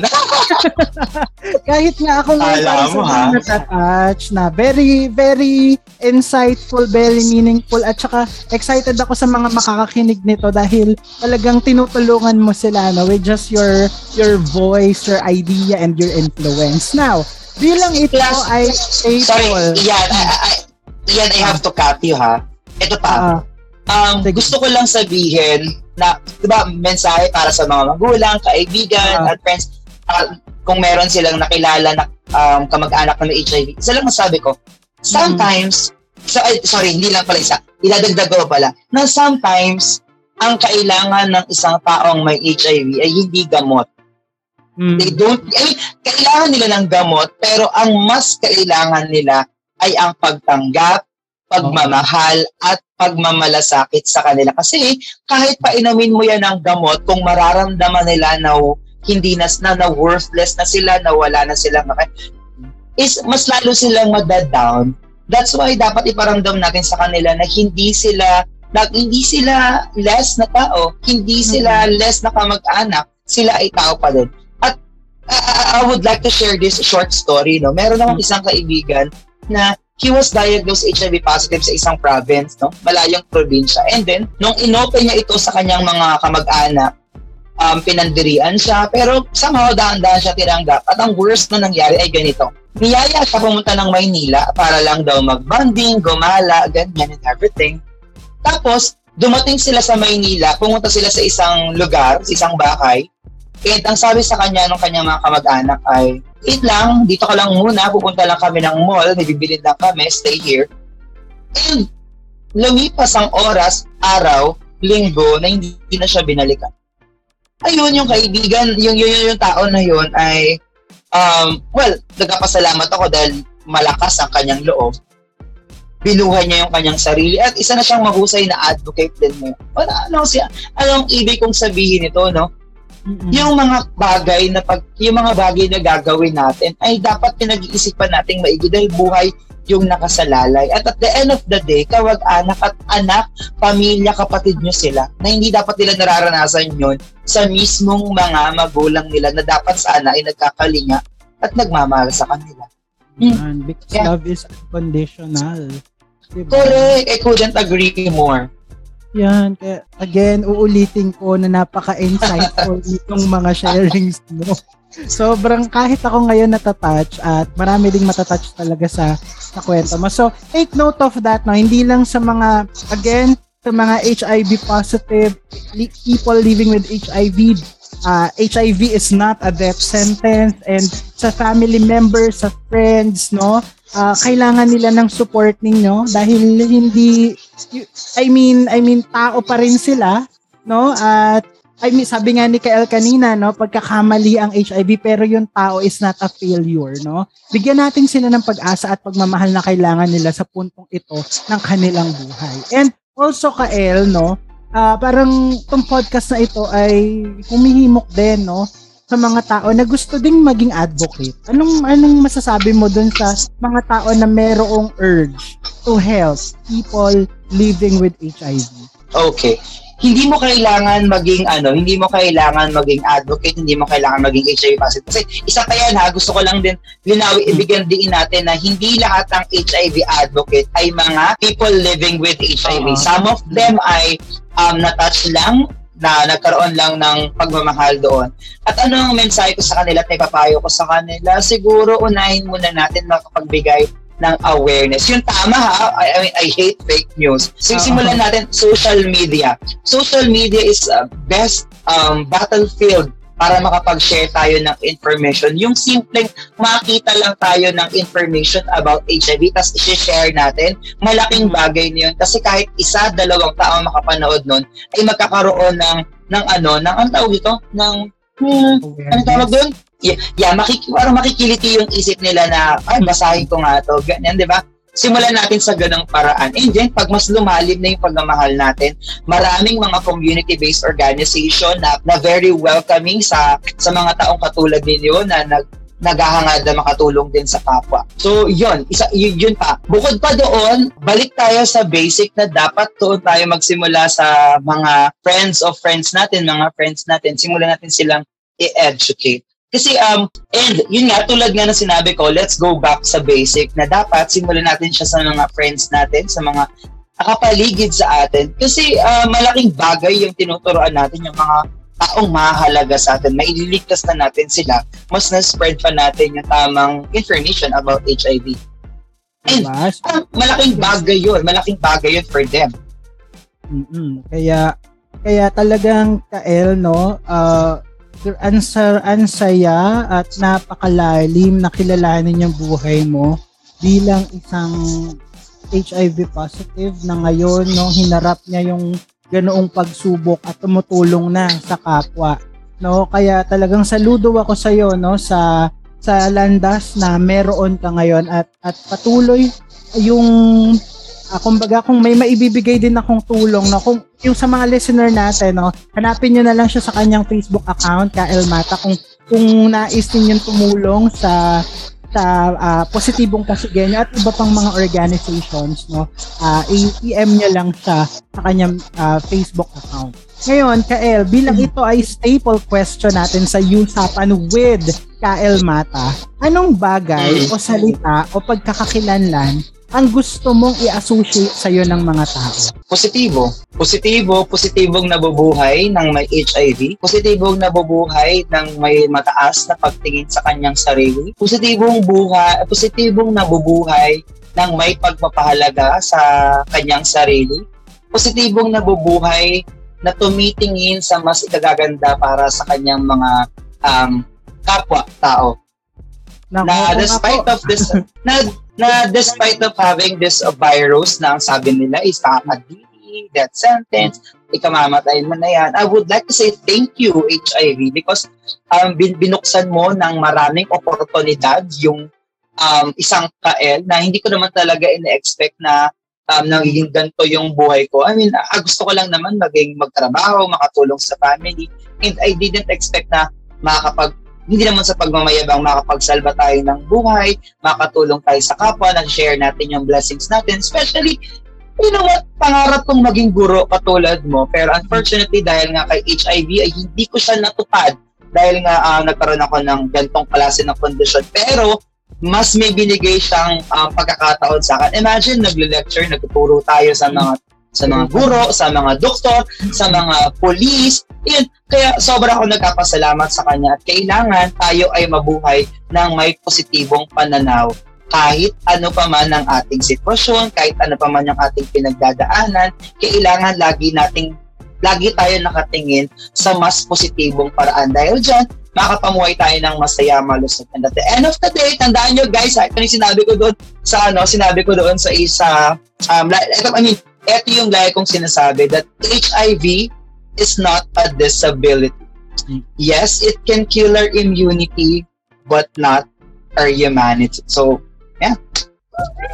kahit nga ako nga Alam para mo, sa natatouch na very, very insightful, very meaningful at saka excited ako sa mga makakakinig nito dahil talagang tinutulungan mo sila no, with just your your voice, your idea, and your influence. Now, bilang ito Plus- ay Sorry, April. iyan, I, I, iyan, I have to cut you ha. Ito pa, Ah, um, Sige. gusto ko lang sabihin na, di ba, mensahe para sa mga magulang, kaibigan, Ah. at friends, ah, kung meron silang nakilala na um, kamag-anak na may HIV. Isa lang masabi ko, sometimes, so, ay, sorry, hindi lang pala isa, idadagdag ko pala, na sometimes, ang kailangan ng isang taong may HIV ay hindi gamot. mm, They don't, I mean, kailangan nila ng gamot, pero ang mas kailangan nila ay ang pagtanggap, pagmamahal, at pagmamalasakit sa kanila. Kasi kahit painumin mo yan ng gamot, kung mararamdaman nila na hindi na, na, na worthless na sila, na wala na silang maka- is mas lalo silang madadown. That's why dapat iparamdam natin sa kanila na hindi sila na hindi sila less na tao, hindi sila less na kamag-anak, sila ay tao pa din. At I, I would like to share this short story. No, meron akong isang kaibigan na he was diagnosed HIV positive sa isang province, no, malayong probinsya. And then nung inopen niya ito sa kanyang mga kamag-anak, um, pinandirian siya, pero somehow daan-daan siya tinanggap. At ang worst na nangyari ay ganito. Niyaya siya pumunta ng Maynila para lang daw mag-bonding, gumala, ganyan and everything. Tapos, dumating sila sa Maynila, pumunta sila sa isang lugar, sa isang bahay. And ang sabi sa kanya ng kanyang mga kamag-anak ay, wait lang, dito ka lang muna, pupunta lang kami ng mall, may bibilin lang kami, stay here. And lumipas ang oras, araw, linggo, na hindi na siya binalikan. Ayun, yung kaibigan, yung, yung, yung, yung tao na yun ay, um, well, nagkapasalamat ako dahil malakas ang kanyang loob binuhay niya yung kanyang sarili at isa na siyang mahusay na advocate din mo. Ano, ano siya? Anong ibig kong sabihin nito, no? Mm-mm. Yung mga bagay na pag yung mga bagay na gagawin natin ay dapat pinag-iisipan nating maigi dahil buhay yung nakasalalay. At at the end of the day, kawag-anak at anak, pamilya, kapatid nyo sila na hindi dapat nila nararanasan yon sa mismong mga magulang nila na dapat sana ay nagkakalinga at nagmamahal sa kanila. Yan, because Yeah. love is unconditional. Diba? Correct! I couldn't agree more. Yan, kaya again, uulitin ko na napaka-insightful itong mga sharings mo. Sobrang kahit ako ngayon natatouch at marami ding matatouch talaga sa sa kwento mo. So, take note of that no, hindi lang sa mga again sa mga HIV positive li- people living with HIV uh, HIV is not a death sentence and sa family members, sa friends, no, uh, kailangan nila ng support ninyo dahil hindi I mean, I mean tao pa rin sila, no? At I mean, sabi nga ni Kael kanina, no, pagkakamali ang HIV pero yung tao is not a failure, no? Bigyan natin sila ng pag-asa at pagmamahal na kailangan nila sa puntong ito ng kanilang buhay. And also, Kael, no, ah parang itong podcast na ito ay humihimok din, no, sa mga tao na gusto ding maging advocate. Anong anong masasabi mo dun sa mga tao na merong urge to help people living with HIV? Okay. Hindi mo kailangan maging ano, hindi mo kailangan maging advocate, hindi mo kailangan maging HIV positive. Kasi isa pa yan ha, gusto ko lang din linawi, ibigyan din natin na hindi lahat ng HIV advocate ay mga people living with HIV. Some of them ay um, na-touch lang na nagkaroon lang ng pagmamahal doon. At ano ang mensahe ko sa kanila at ipapayo ko sa kanila? Siguro unahin muna natin makapagbigay ng awareness. Yung tama ha, I, I, mean, I hate fake news. So, Oo. simulan natin social media. Social media is a best um, battlefield para makapag-share tayo ng information. Yung simpleng makita lang tayo ng information about HIV tapos i-share natin, malaking bagay niyon kasi kahit isa, dalawang tao makapanood nun ay magkakaroon ng ng ano, ng ang tawag ito, ng hmm, ano tawag doon? Yeah, yeah makik parang makikiliti yung isip nila na, ay, basahin ko nga to, ganyan, di ba? Simulan natin sa ganang paraan. And then, pag mas lumalim na yung pagmamahal natin, maraming mga community-based organization na, na very welcoming sa sa mga taong katulad ninyo na nag naghahangad na makatulong din sa kapwa. So, yun, isa, yun, yun pa. Bukod pa doon, balik tayo sa basic na dapat doon tayo magsimula sa mga friends of friends natin, mga friends natin. Simulan natin silang i-educate. Kasi, um, and yun nga, tulad nga na sinabi ko, let's go back sa basic na dapat simulan natin siya sa mga friends natin, sa mga nakapaligid sa atin. Kasi uh, malaking bagay yung tinuturoan natin, yung mga taong mahalaga sa atin. Maililigtas na natin sila. Mas na-spread pa natin yung tamang information about HIV. And ah, malaking bagay yun. Malaking bagay yun for them. Mm-mm. Kaya kaya talagang Kael no, uh, answer ansaya at napakalalim na kilalanin yung buhay mo bilang isang HIV positive na ngayon no hinarap niya yung ganoong pagsubok at tumutulong na sa kapwa no? Kaya talagang saludo ako sa iyo no sa sa landas na meron ka ngayon at at patuloy yung Ah, kumbaga kung may maibibigay din akong tulong no kung yung sa mga listener natin no hanapin niyo na lang siya sa kanyang Facebook account Kael Mata kung kung nais ninyong tumulong sa sa ah, positibong pasigenya at iba pang mga organizations no. Ah, i- i-PM niya lang siya sa kanyang ah, Facebook account. Ngayon Kael bilang ito ay staple question natin sa Usapan with Kael Mata anong bagay o salita o pagkakakilanlan ang gusto mong i-associate sa'yo ng mga tao? Positibo. Positibo, positibong nabubuhay ng may HIV. Positibong nabubuhay ng may mataas na pagtingin sa kanyang sarili. Positibong buhay, positibong nabubuhay ng may pagpapahalaga sa kanyang sarili. Positibong nabubuhay na tumitingin sa mas ikagaganda para sa kanyang mga um, kapwa-tao. Na kung despite of this na na despite of having this uh, virus na ang sabi nila is nakakadili, death sentence, ikamamatay mo na yan. I would like to say thank you HIV because um, bin- binuksan mo ng maraming oportunidad yung um, isang kael na hindi ko naman talaga ina-expect na um, nagiging ganito yung buhay ko. I mean, ah, gusto ko lang naman maging magtrabaho, makatulong sa family. And I didn't expect na makakapag hindi naman sa pagmamayabang makapagsalba tayo ng buhay, makatulong tayo sa kapwa, nag-share natin yung blessings natin, especially you know what, pangarap kong maging guro katulad mo, pero unfortunately dahil nga kay HIV ay hindi ko siya natupad dahil nga ah, nagkaroon ako ng gantong klase ng kondisyon. Pero mas may binigay siyang ah, pagkakataon sa akin. Imagine, nagle-lecture, nagtuturo tayo sa mga sa mga guro, sa mga doktor, sa mga police. Yun. Kaya sobra ako nagkapasalamat sa kanya at kailangan tayo ay mabuhay ng may positibong pananaw kahit ano pa man ang ating sitwasyon, kahit ano pa man ang ating pinagdadaanan, kailangan lagi nating lagi tayo nakatingin sa mas positibong paraan. Dahil dyan, makapamuhay tayo ng masaya, malusog. And at the end of the day, tandaan nyo guys, ito yung sinabi ko doon sa ano, sinabi ko doon sa isa, um, I mean, ito yung lagi kong sinasabi that HIV is not a disability. Mm. Yes, it can kill our immunity, but not our humanity. So, yeah.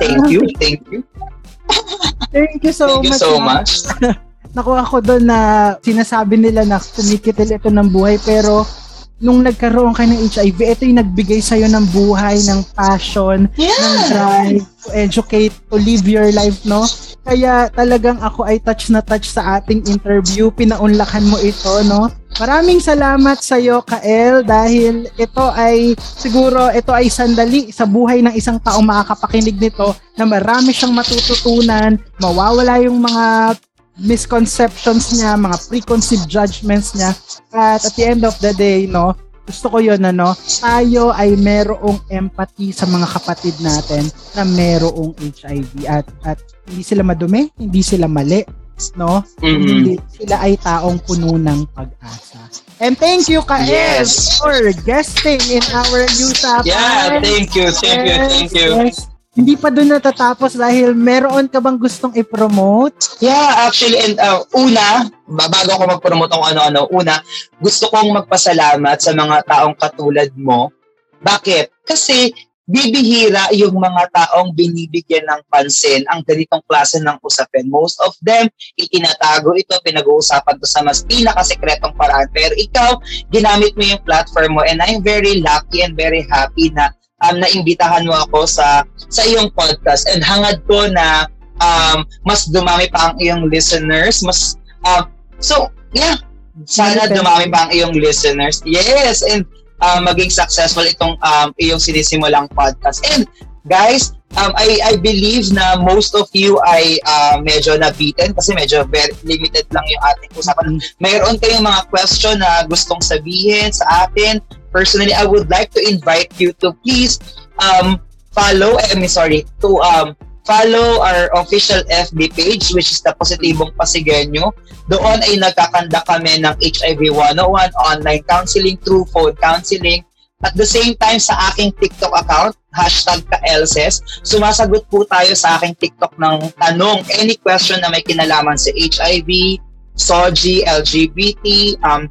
Thank you. Thank you. Thank you so Thank you much. so much. Nakuha ko doon na sinasabi nila na kumikitil ito ng buhay pero nung nagkaroon ka ng HIV, ito yung nagbigay sa'yo ng buhay, ng passion, ng Yeah. drive to educate, to live your life, no? Kaya talagang ako ay touch na touch sa ating interview. Pinaunlakan mo ito, no? Maraming salamat sa iyo, Kael, dahil ito ay siguro ito ay sandali sa buhay ng isang taong makakapakinig nito na marami siyang matututunan, mawawala yung mga misconceptions niya, mga preconceived judgments niya. At at the end of the day, no, gusto ko yun, ano, tayo ay merong empathy sa mga kapatid natin na merong HIV at at hindi sila madumi, hindi sila mali, no? Mhm. Hindi sila ay taong puno ng pag-asa. And thank you, Kael, Yes. for guesting in our Usapan. Yeah, thank you, thank you, thank you. Yes. Hindi pa doon natatapos dahil meron ka bang gustong i-promote? Yeah, actually, and uh, una, ba- bago ako mag-promote ng ano-ano, una, gusto kong magpasalamat sa mga taong katulad mo. Bakit? Kasi bibihira yung mga taong binibigyan ng pansin ang ganitong klase ng usapin. Most of them, itinatago ito, pinag-uusapan to sa mas pinakasekretong paraan. Pero ikaw, ginamit mo yung platform mo and I'm very lucky and very happy na um, naimbitahan mo ako sa sa iyong podcast and hangad ko na um, mas dumami pa ang iyong listeners, mas um, so yeah, sana dumami pa ang iyong listeners. Yes, and um, maging successful itong um, iyong sinisimulang podcast. And guys, um, I I believe na most of you ay uh, medyo nabitin kasi medyo very limited lang yung ating usapan. Mayroon kayong mga question na gustong sabihin sa atin. Personally, I would like to invite you to please um, follow, I mean sorry, to um, follow our official FB page which is the Positibong Pasigenyo. Doon ay nagkakanda kami ng HIV 101 online counseling through phone counseling. At the same time sa aking TikTok account, hashtag ka-LSS, sumasagot po tayo sa aking TikTok ng tanong, any question na may kinalaman sa HIV, SOGI, LGBT, um,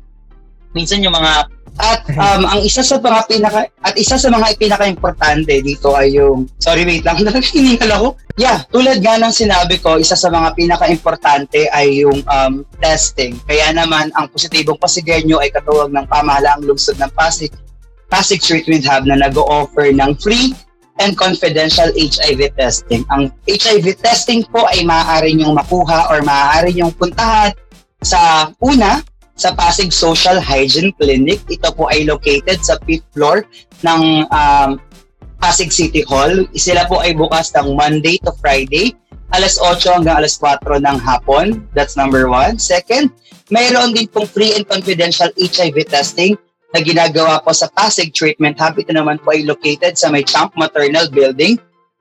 minsan yung mga at um, ang isa sa mga pinaka at isa sa mga pinaka-importante dito ay yung sorry wait lang hiningal ako. Yeah, tulad nga ng sinabi ko, isa sa mga pinaka-importante ay yung um, testing. Kaya naman ang positibong pasigenyo ay katuwag ng pamahalaang lungsod ng Pasig Pasig Treatment Hub na nag-o-offer ng free and confidential HIV testing. Ang HIV testing po ay maaari niyong makuha or maaari niyong puntahan sa una, sa Pasig Social Hygiene Clinic. Ito po ay located sa 5th floor ng um, Pasig City Hall. Sila po ay bukas ng Monday to Friday, alas 8 hanggang alas 4 ng hapon. That's number one. Second, mayroon din pong free and confidential HIV testing na ginagawa po sa Pasig Treatment Hub. Ito naman po ay located sa may Champ Maternal Building.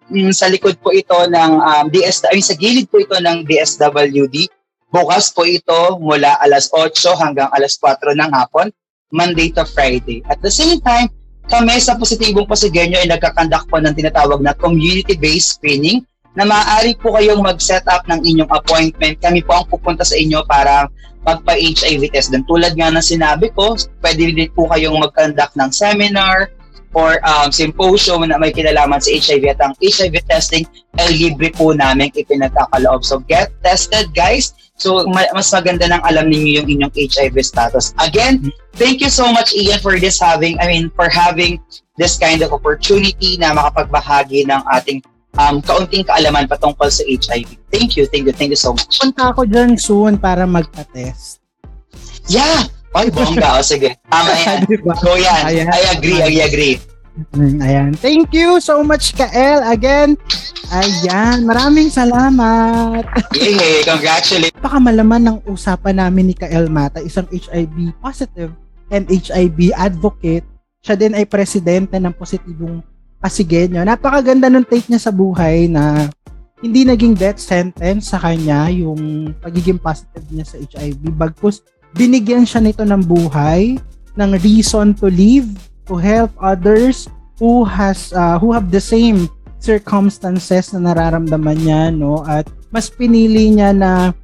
Mm, sa likod po ito ng um, DS, ay sa gilid po ito ng DSWD. Bukas po ito mula alas 8 hanggang alas 4 ng hapon, Monday to Friday. At the same time, kami sa Positibong Pasigenyo ay nagkakandak po ng tinatawag na community-based screening na maaari po kayong mag-set up ng inyong appointment. Kami po ang pupunta sa inyo para magpa-HIV test. Dan tulad nga ng sinabi ko, pwede din po kayong mag-conduct ng seminar or um, symposium na may kinalaman sa HIV at ang HIV testing ay libre po namin ipinagkakaloob. So get tested guys. So ma- mas maganda nang alam ninyo yung inyong HIV status. Again, thank you so much Ian for this having, I mean, for having this kind of opportunity na makapagbahagi ng ating um, kaunting kaalaman patungkol sa HIV. Thank you, thank you, thank you so much. Punta ako dyan soon para magpa-test. Yeah! Ay, bongga. O, sige. Tama yan. Diba? Go yan. Ayan. I agree, I agree. Mm, Ayan. Thank you so much, Kael. Again, ayan. Maraming salamat. Yay, congratulations. Baka malaman ng usapan namin ni Kael Mata, isang HIV positive and HIV advocate. Siya din ay presidente ng positibong Pasigenyo. Napakaganda ng take niya sa buhay na hindi naging death sentence sa kanya yung pagiging positive niya sa HIV. Bagkus, binigyan siya nito ng buhay, ng reason to live, to help others who has uh, who have the same circumstances na nararamdaman niya no at mas pinili niya na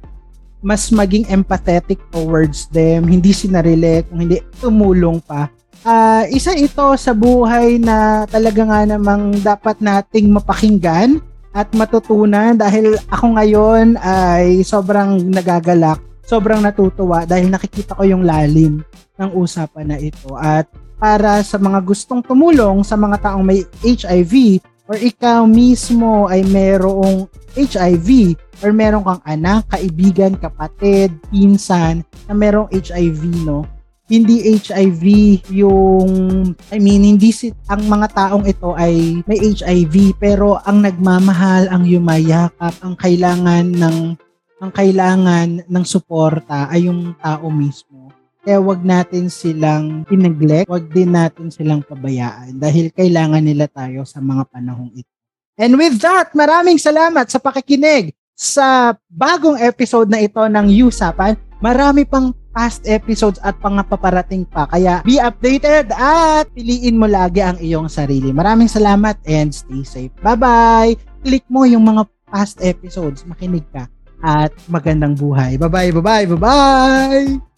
mas maging empathetic towards them, hindi sinarili, kung hindi tumulong pa. Ah, isa ito sa buhay na talaga nga namang dapat nating mapakinggan at matutunan dahil ako ngayon ay sobrang nagagalak, sobrang natutuwa dahil nakikita ko yung lalim ng usapan na ito at para sa mga gustong tumulong sa mga taong may HIV or ikaw mismo ay merong HIV or meron kang anak, kaibigan, kapatid, pinsan na merong HIV, no? Hindi HIV yung, I mean, hindi si, ang mga taong ito ay may HIV, pero ang nagmamahal, ang yumayakap, ang kailangan ng ang kailangan ng suporta ay yung tao mismo. Kaya wag natin silang i-neglect, wag din natin silang pabayaan dahil kailangan nila tayo sa mga panahong ito. And with that, maraming salamat sa pakikinig sa bagong episode na ito ng Usapan. Marami pang past episodes at pangapaparating pa. Kaya be updated at piliin mo lagi ang iyong sarili. Maraming salamat and stay safe. Bye-bye! Click mo yung mga past episodes. Makinig ka at magandang buhay. Bye-bye, bye-bye, bye-bye!